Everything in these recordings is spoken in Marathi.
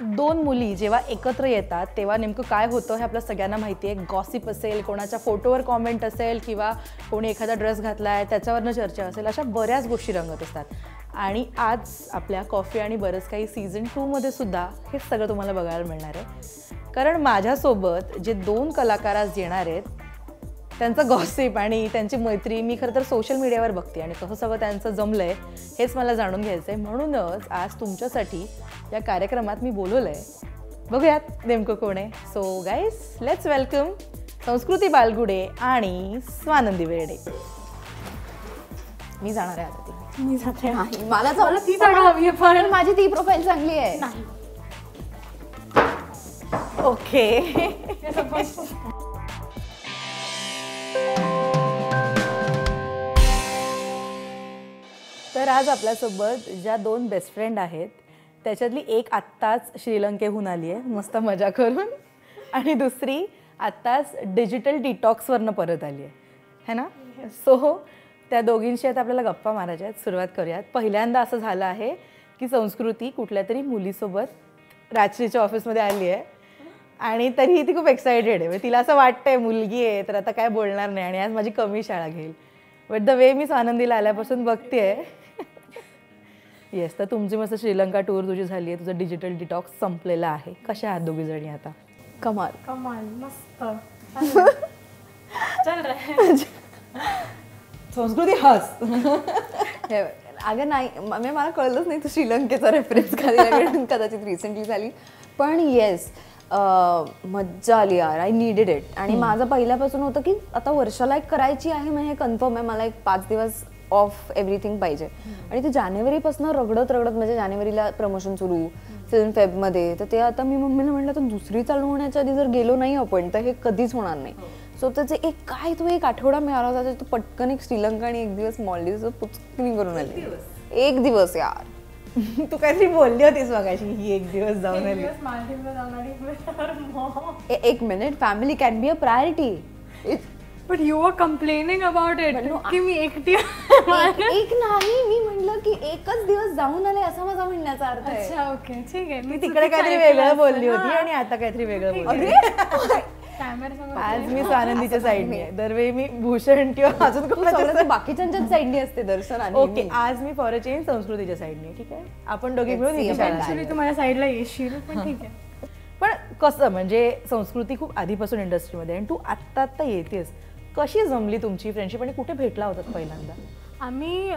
दोन मुली जेव्हा एकत्र येतात तेव्हा नेमकं काय होतं हे आपल्या सगळ्यांना माहिती आहे. गॉसिप असेल कोणाच्या फोटोवर कॉमेंट असेल किंवा कोणी एखादा ड्रेस घातला आहे त्याच्यावरनं चर्चा असेल अशा बऱ्याच गोष्टी रंगत असतात. आणि आज आपल्या कॉफी आणि बरंच काही सीझन टूमध्ये सुद्धा हे सगळं तुम्हाला बघायला मिळणार आहे. कारण माझ्यासोबत जे दोन कलाकार आज येणार आहेत त्यांचं गॉसिप आणि त्यांची मैत्री मी खरं तर सोशल मीडियावर बघते आणि कसं सगळं त्यांचं जमलं आहे हेच मला जाणून घ्यायचं आहे म्हणूनच आज तुमच्यासाठी या कार्यक्रमात मी बोलवलं आहे बघूयात नेमकं कोण आहे. सो गाईस लेट्स वेलकम संस्कृती बालगुडे आणि स्वानंदी वेर्डे. मी जाणार आहे आता ती मी जाते. नाही मला मला ती जागा हवी आहे पण माझी ती प्रोफाईल चांगली आहे. नाही. ओके तर आज आपल्यासोबत ज्या दोन बेस्ट फ्रेंड आहेत त्याच्यातली एक आत्ताच श्रीलंकेहून आली आहे मस्त मजा करून. आणि दुसरी आत्ताच डिजिटल डिटॉक्सवरनं परत आली आहे. है ना? सो त्या दोघींशी आता आपल्याला गप्पा मारायच्या आहेत सुरुवात करूयात. पहिल्यांदा असं झालं आहे की संस्कृती कुठल्या तरी मुलीसोबत राजश्रीच्या ऑफिसमध्ये आली आहे. आणि तरीही ती खूप एक्सायटेड आहे. म्हणजे तिला असं वाटतंय मुलगी आहे तर आता काय बोलणार नाही. आणि आज माझी कमी शाळा घेईल. बट द वे मी आनंदीला आल्यापासून बघते येस तर तुमची मस्त श्रीलंका टूर तुझी झाली आहे तुझं डिजिटल डिटॉक्स संपलेला आहे. कशा आहात दोघी जणी आता? कमाल. कमाल मस्त. चल रे. संस्कृती हस. हे अगं नाही म- म्हणजे मला कळलंच नाही तू श्रीलंकेचा रेफरन्स कधी कदाचित रिसेंटली झाली. पण येस मज्जा आली यार. आय नीडेड इट आणि माझं पहिल्यापासून होतं की आता वर्षाला एक करायची आहे म्हणजे कन्फर्म आहे. मला एक पाच दिवस ऑफ एव्हरीथिंग पाहिजे. आणि ते जानेवारीपासून रगडत रगडत म्हणजे जानेवारीला प्रमोशन सुरू फिल्म फेबमध्ये तर ते आता मी मम्मीला म्हटलं तर दुसरी चालू होण्याच्या आधी जर गेलो नाही आपण तर हे कधीच होणार नाही. सो त्याचे एक काय तो एक आठवडा मिळाला होता तो पटकन एक श्रीलंका आणि एक दिवस मॉलडीव्ह पुचकणी करून आली. एक दिवस. यार. तू काहीतरी बोलली होतीस मगाशी ही एक दिवस जाऊन आली. एक minute family can be a priority but you are complaining about it की मी एकटी एक नाही मी म्हणलं की एकच दिवस जाऊन आले असा माझा म्हणण्याचा अर्थ आहे. अच्छा ओके ठीक आहे. मी तिकडे काहीतरी वेगळं बोलली होती आणि आता काहीतरी वेगळं बोलली आज मी स्वानंदीच्या साईडने आहे. दरवेळी मी भूषण किंवा अजून कोणाच्या बाकीच्यांच्याच साईडनी असते दर्शन ओके. आज मी फॉर अ चेंज संस्कृतीच्या साईडने ठीक आहे? आपण दोघी मिळून माझ्या साईडला येशील पण ठीक आहे. पण कसं म्हणजे संस्कृती खूप आधीपासून इंडस्ट्रीमध्ये आणि तू आत्ता आत्ता येतेस. कशी जमली तुमची फ्रेंडशिप आणि कुठे भेटला होतात पहिल्यांदा? आम्ही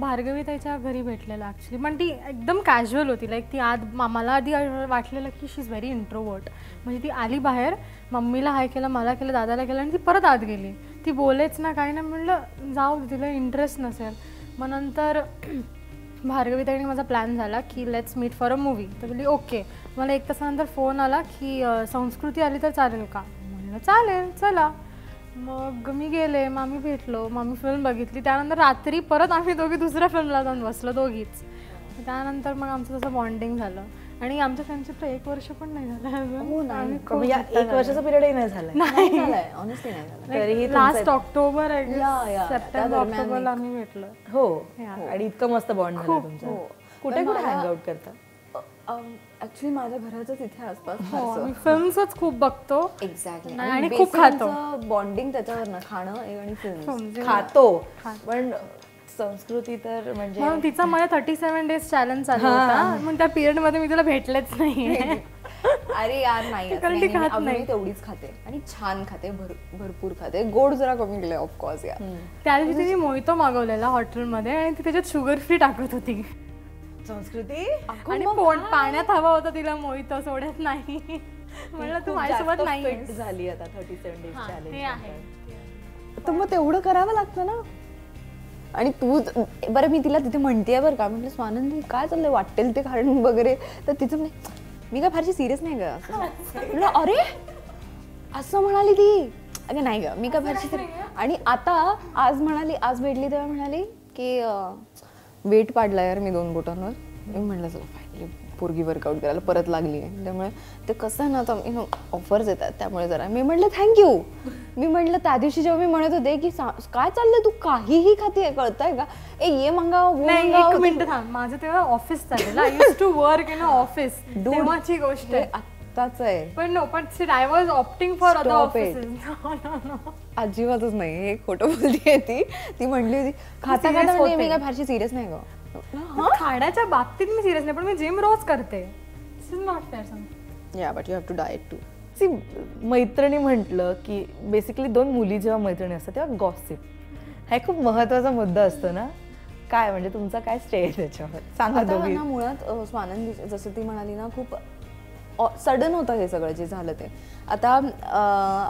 भार्गवी ताईच्या घरी भेटलेलं ॲक्च्युली पण ती एकदम कॅज्युअल होती. लाईक ती आत मला आधी वाटलेलं की शी इज व्हेरी इंट्रोवर्ट म्हणजे ती आली बाहेर मम्मीला हाय केलं मला केलं दादाला केलं आणि ती परत आत गेली. ती बोलेच ना काही नाही म्हणलं जाऊ दे, तिला इंटरेस्ट नसेल. मग नंतर भार्गवी ताईने माझा प्लॅन झाला की let's meet for a movie तर बोलली ओके. मला एक तासानंतर फोन आला की संस्कृती आली तर चालेल का? म्हणलं चालेल चला. मग मी गेले मग आम्ही भेटलो मग आम्ही फिल्म बघितली. त्यानंतर रात्री परत आम्ही दोघी दुसऱ्या फिल्मला जाऊन बसलो दोघीच. त्यानंतर मग आमचं तसं बॉन्डिंग झालं. आणि आमच्या फ्रेंडशिपला एक वर्ष पण नाही झालं हो एक वर्षाचा पिरियडही नाही झालंय. ऑनेस्टली नाही झालं. लास्ट ऑक्टोबर सप्टेंबर ऑक्टोबरला आम्ही भेटलो. हो या. आणि इतकं मस्त बॉन्ड झालं तुमचं. हो. कुठे कुठे हँग आउट करता? ऍक्च्युली माझ्या घराच्याच इथे आसपास हो आम्ही फिल्म्सच खूप बघतो. एक्झॅक्टली नाही, आणि खूप खातो. बॉन्डिंग त्याच्यावर ना खाणं आणि फिल्म म्हणजे खातो. पण संस्कृती तर म्हणजे म्हणून तिचा माझ्या थर्टी सेवन डेज चॅलेंज चालू होता. मग त्या पिरियडमध्ये मी तिला भेटलेच नाही अरे यार नाही कारण ती खात नाही. तेवढीच खाते. आणि छान खाते भर- भरपूर खाते. गोड जरा कमी केलंय ऑफकोर्स यार त्या दिवशी तिने मोहितो मागवलेला हॉटेलमध्ये आणि ती त्याच्यात शुगर फ्री टाकत होती. संस्कृती? आणि पोट पाण्यात हवा होता तिला मोहितो सोडत नाही. म्हणलं तू माझ्यासोबत नाही झाली आता थर्टी सेवन डेज तर मग तेवढं करावं लागतं ना. आणि तू बरं मी तिला तिथे म्हणतेय बरं का. म्हटलं स्वानंदी काय चाललंय? वाटेल ते कारण वगैरे. तर तिचं मी काय फारशी सिरियस नाही ग. असं म्हटलं अरे असं म्हणाली ती. अगं नाही ग मी काय फारशी आणि आता आज म्हणाली आज भेटली तेव्हा म्हणाली की वेट पाडला यार मी दोन बोटांवर. मी म्हटलं चला फायनली पोरगी वर्कआउट करायला परत लागली आहे. त्यामुळे ते कसं आहे ना आता यु नो ऑफर्स येतात. त्यामुळे जरा मी म्हटलं थँक्यू मी म्हटलं त्या दिवशी जेव्हा मी म्हणत होते की काय चाललंय? तू काहीही खाते कळतंय का? ए ये मंगाव मिनिट थांब. माझं तेव्हा ऑफिस चालेल I to work in office तेव्हाची गोष्ट आहे. आत्ताच आहे. पण नो पण sit I was opting for other. Offices अजिबातच नाही हे खोटं बोलतीये ती. ती म्हणली होती खाता खाता म्हणजे मी. काय फारशी सिरियस नाही ग. खाण्याच्या बाबतीत मी सिरियस नाही पण मी जिम रोज करते. This is not fair something या but you have to diet to see मैत्रिणी म्हटलं की बेसिकली दोन मुली जेव्हा मैत्रिणी असतात तेव्हा गॉसिप हा एक खूप महत्त्वाचा मुद्दा असतो ना. काय म्हणजे तुमचा काय स्टे आहे त्याच्यावर? सांगा मुळात स्वानंदी जसं ती म्हणाली ना खूप सडन होतं हे सगळं जे झालं ते. आता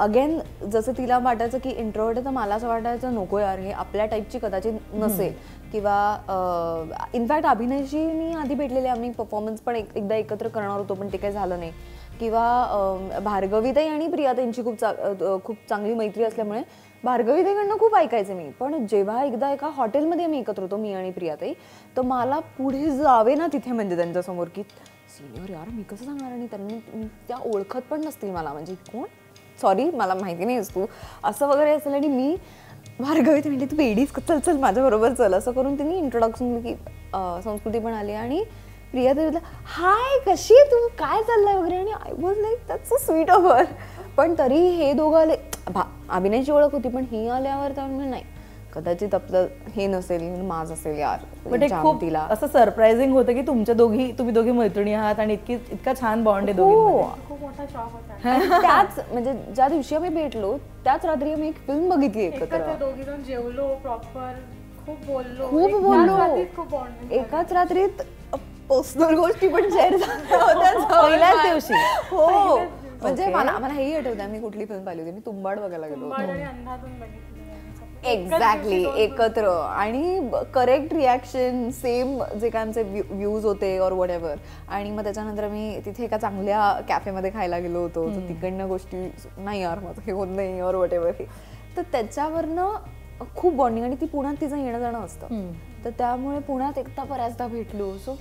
अगेन जसं तिला वाटायचं की इंट्रोवर्ट तर मला असं वाटायचं नको यार हे आपल्या टाईपची कदाचित नसेल. किंवा इनफॅक्ट अभिनयशी मी आधी भेटलेले आम्ही परफॉर्मन्स पण एक एकदा एकत्र करणार होतो पण ते काही झालं नाही. किंवा भार्गवीताई आणि प्रियाताईंची खूप चा खूप चांगली मैत्री असल्यामुळे भार्गवीताईकडनं खूप ऐकायचे मी. पण जेव्हा एकदा एका हॉटेलमध्ये आम्ही एकत्र होतो मी आणि प्रियाताई तर मला पुढे जावे ना तिथे म्हणजे त्यांच्यासमोर की सिनियर यार मी कसं सांगणार आणि त्यांनी त्या ओळखत पण नसतील मला. म्हणजे कोण? सॉरी मला माहिती नाहीस तू. असं वगैरे असेल आणि मी भार्गवीत म्हणजे तू वेडीच चल चल माझ्याबरोबर चल. असं करून त्यांनी इंट्रोडक्शन की संस्कृती पण आली आणि प्रिया देवी हाय कशी आहे तू? काय चाललंय वगैरे? आणि I was like that's so sweet offer पण तरी हे दोघं आले. भा अभिनयची ओळख होती पण ही आल्यावर तर नाही कदाचित आपलं हे नसेल माझ असेल यार. बट एक जाम खूप तिला. असं सरप्राइझिंग होतं की तुमच्या दोघी तुम्ही दोघी मैत्रिणी आहात आणि इतकी इतका छान बॉन्ड आहे हो. दोघी खूप मोठा शॉक होता. आणि त्याच म्हणजे ज्या दिवशी आम्ही भेटलो त्याच रात्री आम्ही एक फिल्म बघितली एकत्र. दोघी जण जेवलो प्रॉपर खूप बोललो. खूप एक- बोललो. एकाच रात्रीत पर्सनल गोष्टी पण शेअर झाल्या दिवशी. हो. म्हणजे. मला मला हेही आठवतं मी कुठली फिल्म पाहिली होती. मी तुंबाड बघायला गेलो एक्झॅक्टली एकत्र. आणि करेक्ट रिॲक्शन सेम जे काय आमचे व्ह्यूज होते और वट एव्हर आणि मग त्याच्यानंतर मी तिथे एका चांगल्या कॅफेमध्ये खायला गेलो होतो. तर तिकडनं गोष्टी नाही यार माझं हे होत नाही और वट एव्हर हे तर त्याच्यावरनं खूप बॉन्डिंग आणि ती पुण्यात तिचं येणं जाणं असतं. तर त्यामुळे पुण्यात एकदा बऱ्याचदा भेटलो. So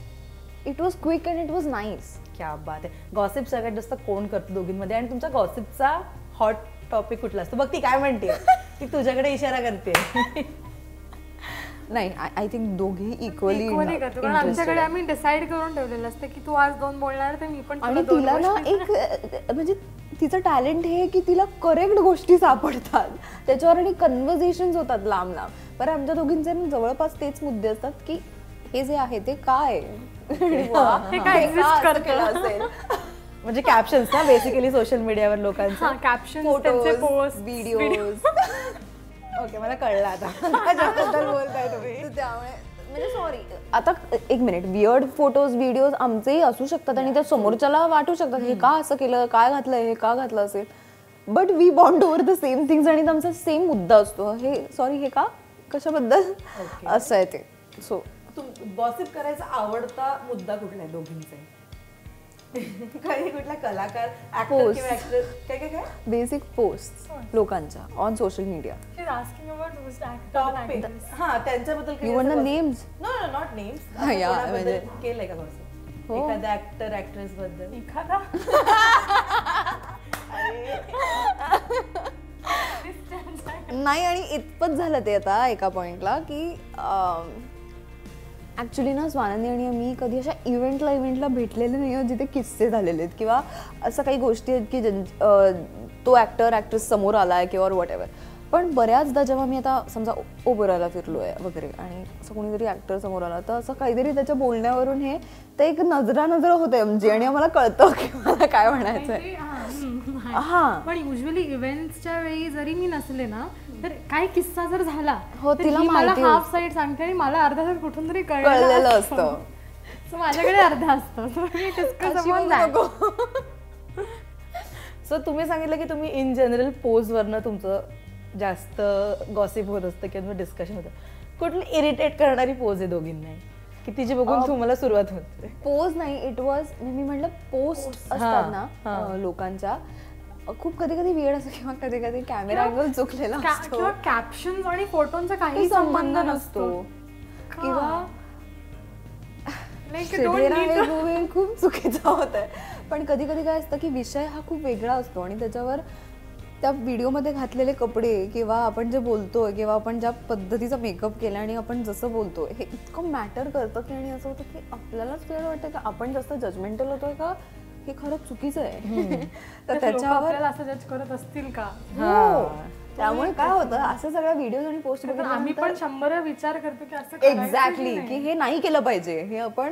it was quick and it was nice क्या बात आहे. गॉसिप सगळ्यात जास्त कोण करतो दोघींमध्ये? आणि तुमच्या गॉसिपचा हॉट टॉपिक कुठला असतो? बघ ती काय म्हणते. ती तुझ्याकडे इशारा करते. नाही आय थिंक दोघी इक्वली इक्वली करतो कारण आमच्याकडे आम्ही डिसाईड करून ठेवलेलं असतं की तू आज दोन बोलणार तर मी पण तुला आणि दोन तिला ना एक म्हणजे तिचं टॅलेंट हे की तिला करेक्ट गोष्टी सापडतात. त्याच्यावर आणि कन्व्हर्सेशन होतात लांब लांब पण आमच्या दोघींचे जवळपास तेच मुद्दे असतात की हे जे आहे ते काय? हे काय असेल? म्हणजे कॅप्शन्स ना बेसिकली सोशल मीडियावर लोकांचे. हा कॅप्शन त्यांचे पोस्ट व्हिडिओज ओके मला कळलं आता. बोलताय तुम्ही. त्यामुळे म्हणजे सॉरी आता एक मिनिट वियर्ड फोटोज व्हिडिओज आमचेही असू शकतात आणि त्या समोरच्याला वाटू शकतात. हे का असं केलं? काय घातलं हे का घातलं असेल? But we bond over the same things आणि आमचा सेम मुद्दा असतो. हे सॉरी हे का? कशाबद्दल? असं आहे ते. सो गॉसिप करायचा आवडता मुद्दा कुठला आहे दोघींचे? काही कुठला कलाकार ऍक्टर. किंवा ऍक्ट्रेस काय काय काय? बेसिक पोस्ट लोकांच्या on social media She's asking about who's the actor and topic actress. हा त्यांच्याबद्दल काही नो नो नॉट नेम्स हा, या, म्हणजे- केलंय का gossip? हो. एखाद्या ऍक्टर ऍक्ट्रेस बद्दल? एखादा? नाही आणि इतपत झालं ते आता एका पॉइंटला की ॲक्च्युली ना स्वानंदी आणि मी कधी अशा इव्हेंटला इव्हेंटला भेटलेले नाही आहोत जिथे किस्से झालेले आहेत. किंवा असं काही गोष्टी आहेत की तो ॲक्टर ॲक्ट्रेस समोर आला आहे किंवा वॉट एव्हर पण बऱ्याचदा जेव्हा मी आता समजा ओबराला फिरलो आहे वगैरे आणि असं कोणीतरी ॲक्टर समोर आला तर असं काहीतरी त्याच्या बोलण्यावरून हे ते एक नजरा नजर होते आमची आणि आम्हाला कळतं की मला काय म्हणायचं हा, हम्म, आहे. हा. पण युजली इव्हेंट्सच्या वेळी जरी मी नसले ना तर काही किस्सा जर झाला हो, तिला मला हाफ साईड सांगते आणि मला अर्धा तास कुठून तरी कळलेलं असतं. माझ्याकडे अर्धा असतं. सो तुम्ही सांगितलं की तुम्ही इन जनरल पोजवरनं तुमचं जास्त गॉसिप होत असतं किंवा डिस्कशन होतं. कुठली इरिटेट करणारी पोज आहे दोघींना की तिची बघून तुम्हाला सुरुवात होते. पोज नाही. इट वॉज मी म्हटलं पोस्ट असतात ना लोकांच्या. खूप कधी कधी वेळ असतो किंवा कधी कधी कॅमेरा अँगल चुकलेला किंवा कॅप्शन आणि फोटोंचा काही संबंध नसतो. किंवा खूप चुकीचा होत आहे पण कधी कधी काय असतं की विषय हा खूप वेगळा असतो आणि त्याच्यावर त्या व्हिडिओमध्ये घातलेले कपडे किंवा आपण जे बोलतोय किंवा आपण ज्या पद्धतीचा मेकअप केला आणि आपण जसं बोलतोय हे इतकं मॅटर करतं की आणि असं होतं की आपल्यालाच क्लिअर वाटतं की आपण जास्त जजमेंटल होतोय का? हे खरंच चुकीचं आहे. तर त्याच्यावर आपल्याला असं जज करत असतील का? हो. त्यामुळे काय होतं असं सगळ्या व्हिडिओ आणि पोस्ट आम्ही पण शंभर विचार करतो की असं करायचं एक्झॅक्टली की हे नाही केलं पाहिजे. हे आपण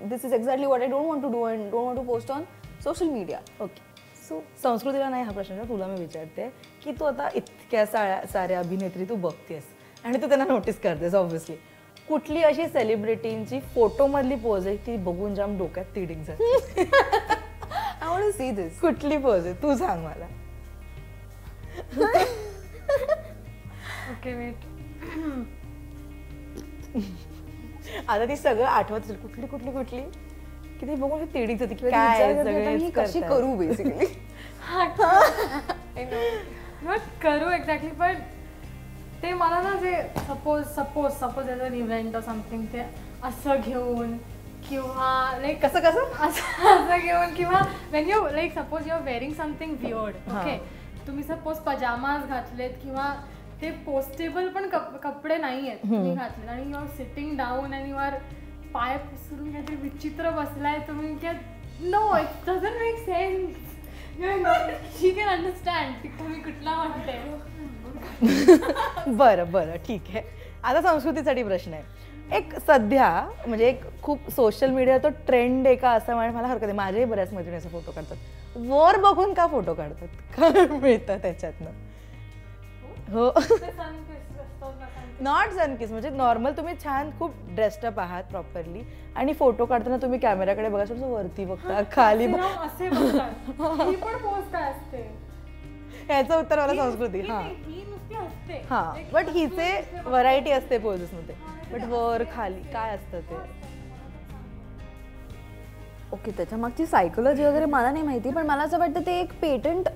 this is exactly what I don't want to do and don't want to post on social media okay so संस्कृतीला नाही हा प्रश्न तुला मी विचारते की तू आता इतक्या साऱ्या साऱ्या अभिनेत्री तू बघतेस आणि तू त्यांना नोटीस करतेस ऑब्व्हियसली कुठली अशी सेलिब्रिटींची फोटोमधली पोज आहे ती बघून जाम डोक्यात तिडिंग जाते वॉन्ट सी दिस कुठली पोज आहे? तू सांग मला. ओके वेट आता ती सगळं आठवत असेल कुठली कुठली कुठली? की ती बघून तिडिंग जाते की काय सगळे मी कशी करू बेसिकली नॉट करू एक्झॅक्टली पण ते मला ना जे suppose suppose suppose as an event or something ते असं घेऊन किंवा लाईक कसं कसं? असं असं घेऊन किंवा when you like suppose you are wearing something weird. Okay तुम्ही सपोज पजामाज घातलेत किंवा ते पोस्टेबल पण कप- कपडे नाही आहेत तुम्ही घातलेत आणि यू आर सिटिंग डाऊन आणि यू आर पाय पुसरून काहीतरी विचित्र बसलाय तुम्ही no it doesn't make sense she can understand की तुम्ही कुठला म्हणते बरं बरं ठीक आहे. आता संस्कृतीसाठी प्रश्न आहे. एक सध्या म्हणजे एक खूप सोशल मीडिया तो ट्रेंड आहे का असं म्हणायला मला हरकत आहे माझ्याही बऱ्याच मैत्रिणी असे फोटो काढतात. वर बघून का फोटो काढतात? काय मिळतं त्याच्यातनं? हो. नॉट सनकिस म्हणजे नॉर्मल तुम्ही छान खूप ड्रेस्टअप आहात प्रॉपरली आणि फोटो काढताना तुम्ही कॅमेराकडे बघा थोडंसं वरती बघता खाली बघ. असे असते? याचं उत्तर मला संस्कृती ही- हां. बट हिचे व्हरायटी असते पोजेस मध्ये. बट वर खाली काय असतं ते? ओके त्याच्या मागची सायकोलॉजी वगैरे मला नाही माहिती पण मला असं वाटतं ते एक पेटंट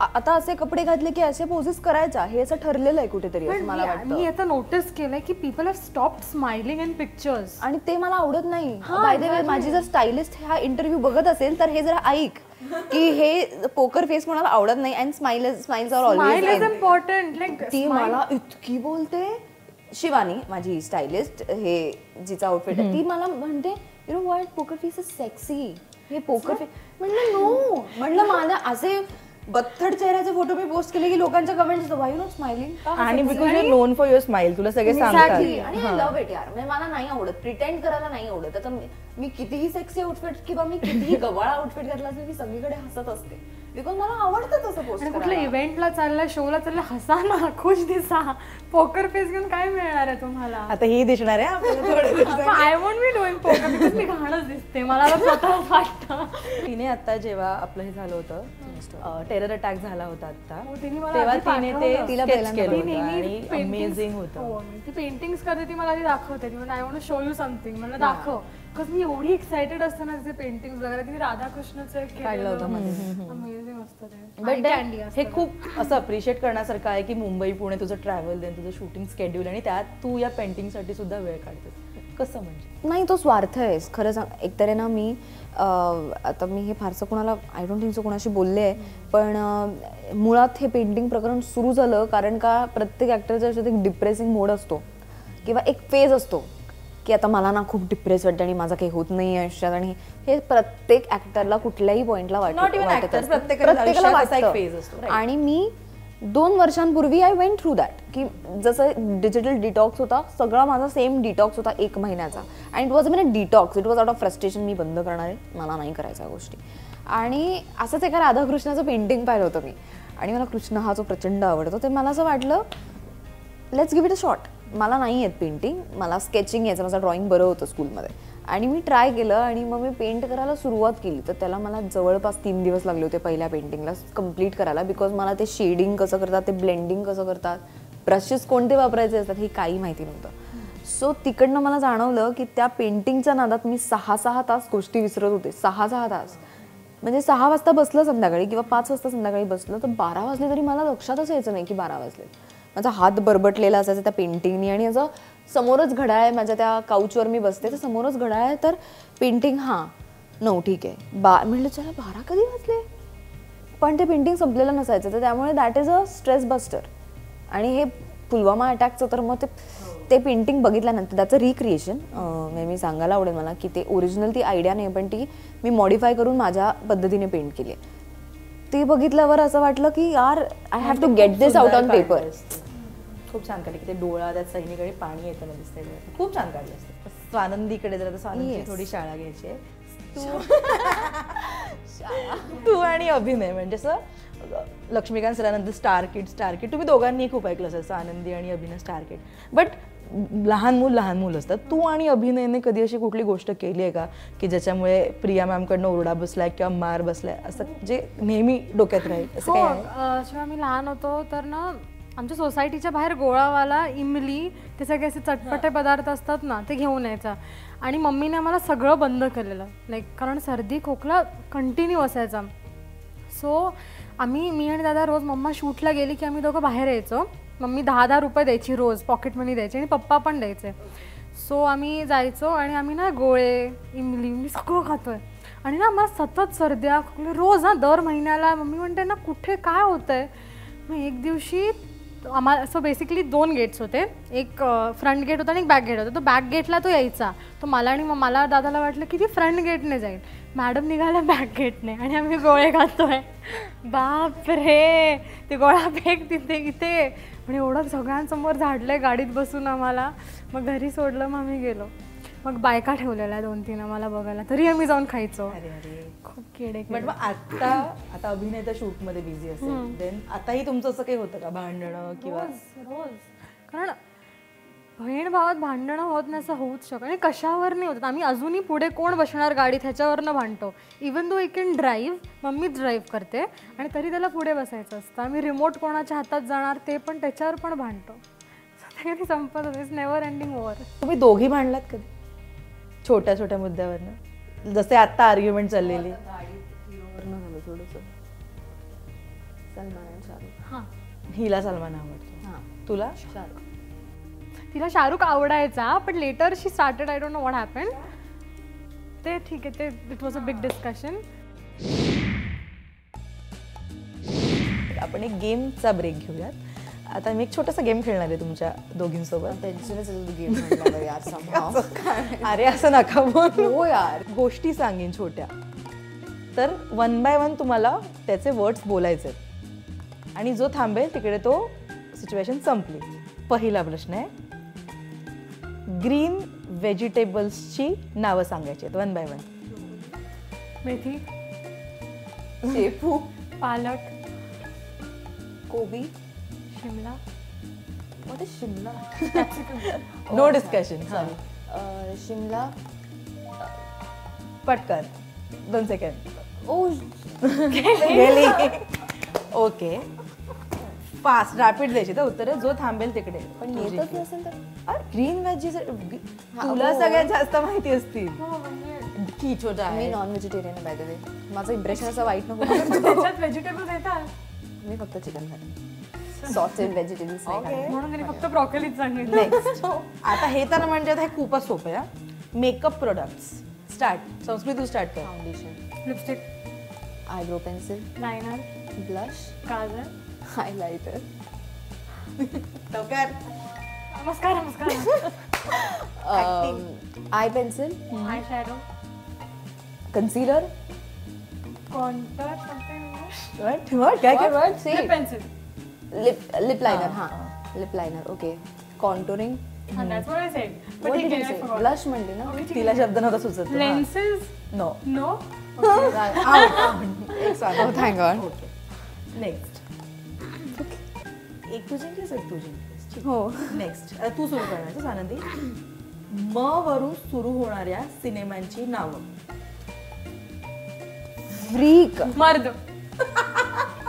आता असे कपडे घातले की असे पोजेस करायचा हे असं ठरलेलं आहे कुठेतरी मला मी- मी वाटतं आता नोटीस केलंय की people have stop smiling in pictures आणि ते मला आवडत नाही. By the way exactly. माझी जर स्टायलिस्ट हा इंटरव्ह्यू बघत असेल तर हे जरा ऐक की हे पोकर फेस कोणाला आवडत नाही and smile smiles are always important like ती मला इतकी बोलते. शिवानी माझी स्टायलिस्ट हे जिचा आउटफिट आहे ती मला म्हणते you know what poker face is sexy हे पोकर फेस म्हणलं नो म्हणलं माझ्या असे बत्थड चेहऱ्याचे फोटो मी पोस्ट केले की लोकांच्या कमेंट्स वाय नॉट स्माइलिंग आणि because you known for your smile तुला सगळे. सांगतात. आणि आय लव्ह इट यार. म्हणजे मला नाही आवडत. प्रिटेंड करायला नाही आवडत. आता मी- मी कितीही सेक्सी आउटफिट किंवा मी कितीही गवाळा आउटफिट घातला असेल मी सगळीकडे हसत असते. बिकॉज मला आवडतं तसं पोस्ट कुठल्या इव्हेंटला चाललाय शोला चाललाय हसा ना खुश दिसा पोकर फेस घेऊन काय मिळणार आहे तुम्हाला? आता ही दिसणार आहे आपल्याला थोडे दिवसांनी. I want be doing poker because मी घाणच दिसते. मला तर स्वतःच वाटतं. तिने आता जेव्हा आपलं हे झालं होतं टेरर अटॅक झाला होता आता हो, तिने मला तेव्हा तिने ते. तिला अमेझिंग होतं हो, ती पेंटिंग्स करते ती मला दाखवते. ती म्हणजे I want show you something मला दाखव. बिकॉज मी एवढी एक्साइटेड असते ना तिचे पेंटिंग वगैरे तिने राधाकृष्णचं एक काढलं होतं अमेझिंग असतं ते. बट असतं हे खूप असं अप्रिशिएट करण्यासारखं आहे की मुंबई पुणे तुझं ट्रॅव्हल देन तुझं शूटिंग स्केड्यूल आणि त्यात तू या पेंटिंगसाठी सुद्धा वेळ काढतेस. कसं म्हणजे? नाही तो स्वार्थ आहे. खरं सांग एकतर आहे ना मी अं, आता मी हे फारसं कोणाला आय डोंट थिंक सो कोणाशी बोलले आहे. पण अं, मुळात हे पेंटिंग प्रकरण सुरू झालं कारण का प्रत्येक ॲक्टरच्या आयुष्यात एक डिप्रेसिंग मोड असतो. किंवा एक फेज असतो. की आता मला ना खूप डिप्रेस वाटतं आणि माझं काही होत नाही आयुष्यात आणि हे प्रत्येक ऍक्टरला कुठल्याही पॉइंटला right? आणि मी दोन वर्षांपूर्वी आय वेंट थ्रू दॅट की जसं डिजिटल डिटॉक्स होता सगळा माझा सेम डिटॉक्स होता एक महिन्याचा. And it was a detox it was out of frustration मी बंद करणार आहे. मला नाही करायच्या गोष्टी. आणि असंच एका राधाकृष्णाचं पेंटिंग पाहिलं होतं मी. आणि मला कृष्ण हा जो प्रचंड आवडतो ते मला असं वाटलं let's give it a short मला नाही आहेत पेंटिंग मला स्केचिंग यायचं माझं ड्रॉइंग बरं होतं स्कूलमध्ये आणि मी ट्राय केलं आणि मग मी पेंट करायला सुरुवात केली. तर त्याला मला जवळपास तीन दिवस लागले होते पहिल्या पेंटिंगला कंप्लीट करायला बिकॉज मला ते शेडिंग कसं करतात ते ब्लेंडिंग कसं करतात ब्रशेस कोणते वापरायचे असतात हे काही माहिती नव्हतं. सो तिकडनं मला जाणवलं की त्या पेंटिंगच्या नादात मी सहा सहा तास गोष्टी विसरत होते. सहा सहा तास. म्हणजे सहा वाजता बसलं संध्याकाळी किंवा पाच वाजता संध्याकाळी बसलं तर बारा वाजले तरी मला लक्षातच यायचं नाही की बारा वाजले. माझा हात बरबटलेला असायचा त्या पेंटिंगनी आणि असं समोरच घड्याळ आहे माझ्या त्या काउचवर मी बसते तर समोरच घड्याळ आहे तर पेंटिंग हां. नऊ ठीक आहे. बा म्हटलं चला बारा कधी वाजले? पण ते पेंटिंग संपलेलं नसायचं तर त्यामुळे that is a stress buster आणि हे पुलवामा अटॅकचं तर मग ते ते पेंटिंग बघितल्यानंतर त्याचं रिक्रिएशन मी सांगायला आवडेल मला की ते ओरिजिनल ती आयडिया नाही पण ती मी मॉडिफाय करून माझ्या पद्धतीने पेंट केली ती बघितल्यावर असं वाटलं की यार I have to get this out on paper खूप छान काढली की ते डोळा त्यात सैनिकडे पाणी येताना दिसतंय. खूप छान काढलं असतं. स्वानंदीकडे जर आता स्वानंदीची Yes. थोडी शाळा घ्यायची आहे. तू तू आणि अभिनय म्हणजे असं लक्ष्मीकांत सरानंतर स्टार किड स्टार किड तुम्ही दोघांनी खूप ऐकलं असेल असं आनंदी आणि अभिनय स्टार किड बट लहान मूल लहान मूल असतात. तू आणि अभिनयने कधी अशी कुठली गोष्ट केली आहे का? की ज्याच्यामुळे प्रिया मॅमकडनं ओरडा बसलाय किंवा मार बसलाय? असं जे नेहमी डोक्यात राहील असं हो काय जेव्हा मी लहान होतो तर ना आमच्या सोसायटीच्या बाहेर गोळावाला इमली ते सगळे असे चटपटे पदार्थ असतात ना ते घेऊन यायचा. आणि मम्मीने आम्हाला सगळं बंद केलेलं. लाईक कारण सर्दी खोकला कंटिन्यू असायचा. सो आम्ही मी आणि दादा रोज मम्मा शूटला गेली की आम्ही दोघं बाहेर यायचो. मम्मी दहा दहा रुपये द्यायची रोज पॉकेट मनी द्यायची आणि पप्पा पण द्यायचे. सो आम्ही जायचो आणि आम्ही ना गोळे इमली मी सगळं खातोय. आणि ना मला सतत सर्द्या खोकले रोज ना दर महिन्याला मम्मी म्हणते ना कुठे काय होतंय? मग एक दिवशी आम्हाला असं बेसिकली दोन गेट्स होते. एक फ्रंट गेट होता आणि एक बॅक गेट होता. तो बॅक गेटला तो यायचा. तो मला आणि मग मला दादाला वाटलं की ती फ्रंट गेटने जाईल. मॅडम निघाल्या बॅक गेटने आणि आम्ही गोळे घालतोय बाप रे! ते गोळा फेक तिथे इथे. आणि एवढं सगळ्यांसमोर झाडलंय गाडीत बसून आम्हाला. मग घरी सोडलं मग आम्ही गेलो. मग बायका ठेवलेल्या दोन तीन आम्हाला बघायला. तरी आम्ही जाऊन खायचो. खूप किडे बट मग आता आता अभिनय तर शूटमध्ये बिझी असेल देन आताही तुमचं असं काही होतं का? भांडणं किंवा रोज कारण बहीण भावात भांडणं होत नाही असं होऊच शकत. आणि कशावर नाही होत. आम्ही अजूनही पुढे कोण बसणार गाडीत? ह्याच्यावरनं भांडतो. Even though I can drive मम्मीच ड्राईव्ह करते. आणि तरी त्याला पुढे बसायचं असतं. आम्ही रिमोट कोणाच्या हातात जाणार ते पण त्याच्यावर पण भांडतो. संपत इज नेवर एंडिंग ओव्हर तुम्ही दोघी भांडलात कधी? छोट्या छोट्या मुद्द्यावरनं? जसे आता आर्ग्युमेंट चाललेली. हां हिला सलमान आवडतो. हां. तुला? शाहरुख. तिला शाहरुख आवडायचा पण later she started I don't know what happen ते ठीक आहे ते it was a big discussion आपण एक गेमचा ब्रेक घेऊयात. आता मी एक छोटासा गेम खेळणार आहे तुमच्या दोघींसोबत. गेम. अरे असं नका बोलू. हो यार. गोष्टी सांगेन छोट्या. तर वन बाय वन तुम्हाला त्याचे वर्ड्स बोलायचे आहेत. आणि जो थांबेल तिकडे तो सिच्युएशन संपली. पहिला प्रश्न आहे ग्रीन व्हेजिटेबल्सची नावं सांगायची आहेत वन बाय वन मेथी शेपू पालक कोबी. Shimla what is Shimla no discussion अं, शिमला पटकन दोन सेकंड ओ गेली ओके फास्ट रॅपिड द्यायची तर उत्तर जो थांबेल तिकडे. पण येतच नसेल तर. ग्रीन व्हेजीस हा, तुला हो. सगळ्यात जास्त माहिती असतील. की छोटा मी आहे. Non vegetarian by the way माझं इम्प्रेशन असं वाईट नको व्हेजिटेबल येतात मी फक्त चिकन खाते. Sausage vegetables. म्हणून तिने फक्त ब्रॉकलीच सांगितलं नेक्स्ट आता हे तर म्हणजे आता हे खूपच सोपं आहे मेकअप प्रोडक्ट्स स्टार्ट संस्कृत तू स्टार्ट कर. Foundation lipstick eyebrow pencil liner blush kajal highlighter नमस्कार नमस्कार eye pencil eye shadow concealer contour काय काय word say pencil lip lip liner हां lip liner okay contouring that's what I said. But ठीक आहे, I forgot. ब्लश म्हणली ना? तिला शब्द नव्हता सुचत. Lenses? No No? एक सांग थँक गॉड नेक्स्ट एक तुझी की एक तुझी? हो. नेक्स्ट तू सुरू करणार आनंदी म वरून सुरू होणाऱ्या सिनेमांची नावं. फ्रीक मर्द.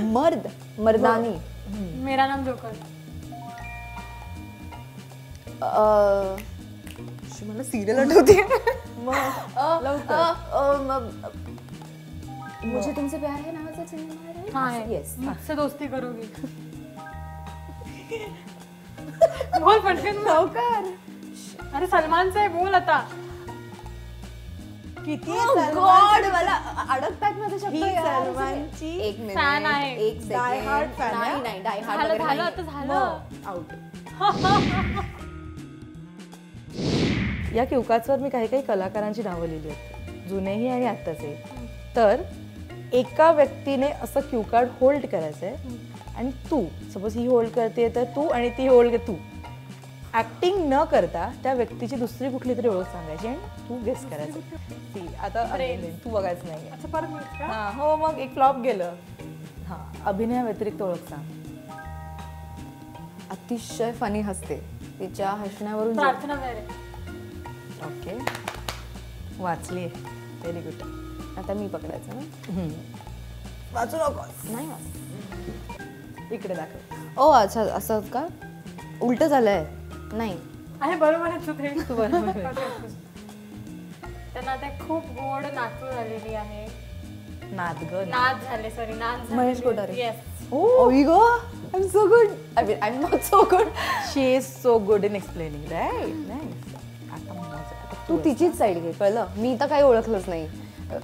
मर्द मर्दानी। मेरा नाम जोकर। अं, शी, मला सिरियल आठवते मुझे तुमसे प्यार है नावाचा सिनेमा हाँ आहे है येस मुझसे दोस्ती करोगी। बोल पटकन बोल. लवकर अरे सलमानचं आहे बोल आता। किती गॉड मला अडकतात माझे शब्द ही यार. सलमानची एक मिनिट fan आहे. एक second. hard fan नाही आहे? नाही डाय हार्ड झालं. आता झालं आउट या क्युकार्ड्सवर मी काही काही कलाकारांची नावं लिहिली आहेत जुनेही आणि आत्ताचे तर एका व्यक्तीने असं क्युकार्ड होल्ड करायचं आहे आणि तू सपोज ही होल्ड करते तर तू आणि ती होल्ड तू ऍक्टिंग न करता त्या व्यक्तीची दुसरी कुठली तरी ओळख सांगायची आणि तू गेस करायचं. ती आता तू बघायचं नाही हा हो मग एक फ्लॉप गेलं. हा अभिनया व्यतिरिक्त ओळख सांग. अतिशय फनी हसते. तिच्या हसण्यावरून ओके वाचली व्हेरी गुड आता मी पकडायचं ना? वाचू नकोस नाही वाच. इकडे दाखव. ओ अच्छा असं का? उलट झालंय. नाही. आहे बरोबर आहे तू ते. बरोबर आहे. त्यांना ते खूप गोड नातू झालेली आहे. नाद ग नाद झाले सॉरी नाद महेश कोठारे. आता मजा आता तू तिचीच साईड घे कळलं? मी तर काही ओळखलंच नाही.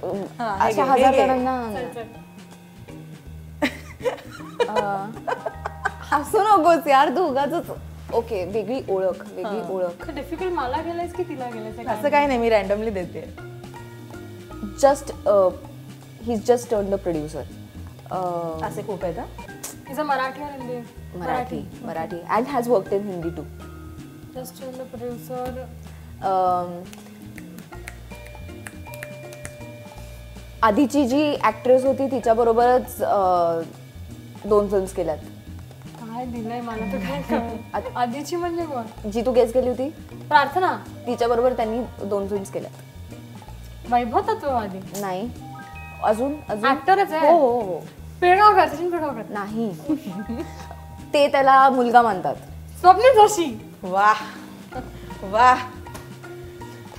अं, हा, अशा घे, हजार घे. जणांना. चल चल. अं, हसू नकोस यार तू उगाच ओके वेगळी ओळख वेगळी ओळख. डिफिकल्ट मला गेलायस की तिला गेलायस असं काही नाही मी रॅन्डमली देते. Just he just turn the producer असे खूप आहेत इज अ मराठी और Hindi. Marathi Marathi. And has work in Hindi too just the producer आधीची जी ऍक्ट्रेस होती तिच्याबरोबरच दोन फिल्म्स केल्यात. काय दिलंय मला तर काय कळलं? आधीची म्हणजे कोण? जी तू गेस केली होती. प्रार्थना. तिच्याबरोबर त्यांनी दोन फिल्म्स केल्यात. वैभव तत्व आधी. नाही. अजून अजून? ऍक्टरच हो आहे हो. हो सचिन नाही. ते त्याला मुलगा मानतात. स्वप्नील जोशी. वा वा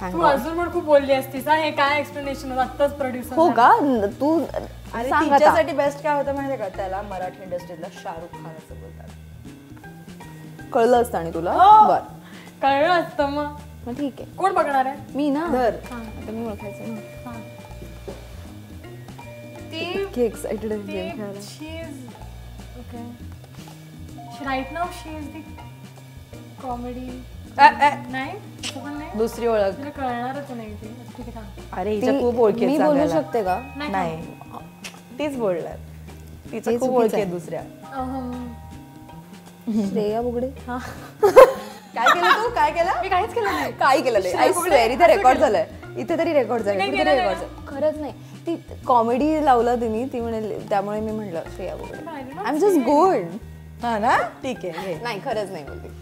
तू. अजून पण खूप बोलली असतीस हा? हे काय एक्सप्लेनेशन आत्ताच प्रोड्युसर हो का? न- तू आणि सांग आता. तिच्यासाठी बेस्ट काय होतं माहितीये का? त्याला मराठी इंडस्ट्रीतला शाहरुख खान असं बोलतात. कळलं असतं आणि तुला? हो. बर. कळलं असतं मग. मग ठीक आहे. कोण बघणार आहे? मी ना? धर. आता मी ओळखायचं ना हा. ती इतकी एक्साइटेड आहे गेम खेळायला. राईट नाव शी इज दी कॉमेडी अ, अ, नाही? असं पण नाही? दुसरी ओळख. तुला कळणारच नाही ते ठीक आहे थांब. अरे ती- खूप ओळखी मी आहेत बोलू सांगायला. शकते का? नाही नाही. तीच बोलणार. तिचं खूप चुकीचं ओळखी आहे. दुसऱ्या. अहं. श्रेया बुगडे. काय केलं तू? काय केलं? मी काहीच केलं नाही. काय केलं नाही. आय स्वेअर इथे रेकॉर्ड झालंय. इथे तरी रेकॉर्ड रेकॉर्ड खरंच नाही. ती कॉमेडी लावलं तिने ती म्हणे त्यामुळे मी म्हणलं Shreya Bugade. I am just good हा ना? ठीक आहे. नाही खरंच नाही बोलते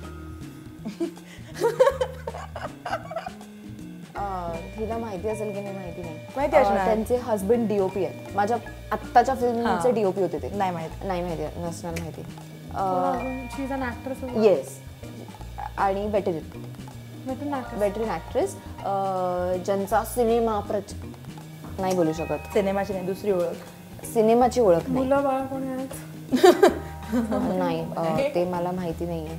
तिला माहिती असेल की नाही माहिती नाही. माहिती. त्यांचे हस्बंड डीओपी आहेत. माझ्या आत्ताच्या फिल्मचे डीओपी होते ते. नाही माहीत. नाही माहिती नसणार माहिती. येस आणि वेटरिन भेटून ऍक्ट्रेस वेटरिन ॲक्ट्रेस ज्यांचा सिनेमा प्रच नाही बोलू शकत. सिनेमाची नाही दुसरी ओळख. सिनेमाची ओळख नाही. नाही अं, ते मला माहिती नाहीये.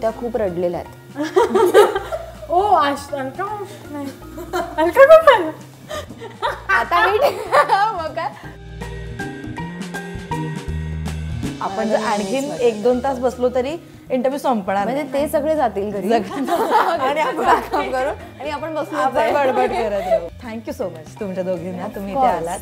त्या खूप रडलेल्या आहेत. ओ? आता आपण जर आणखीन एक दोन तास बसलो तरी इंटरव्ह्यू संपणार म्हणजे ते सगळे जातील घरी. आणि आपण काम करून आणि आपण बसलो आपण बडबड करत राहू. थँक्यू सो मच तुमच्या दोघींना. तुम्ही इथे. आलात.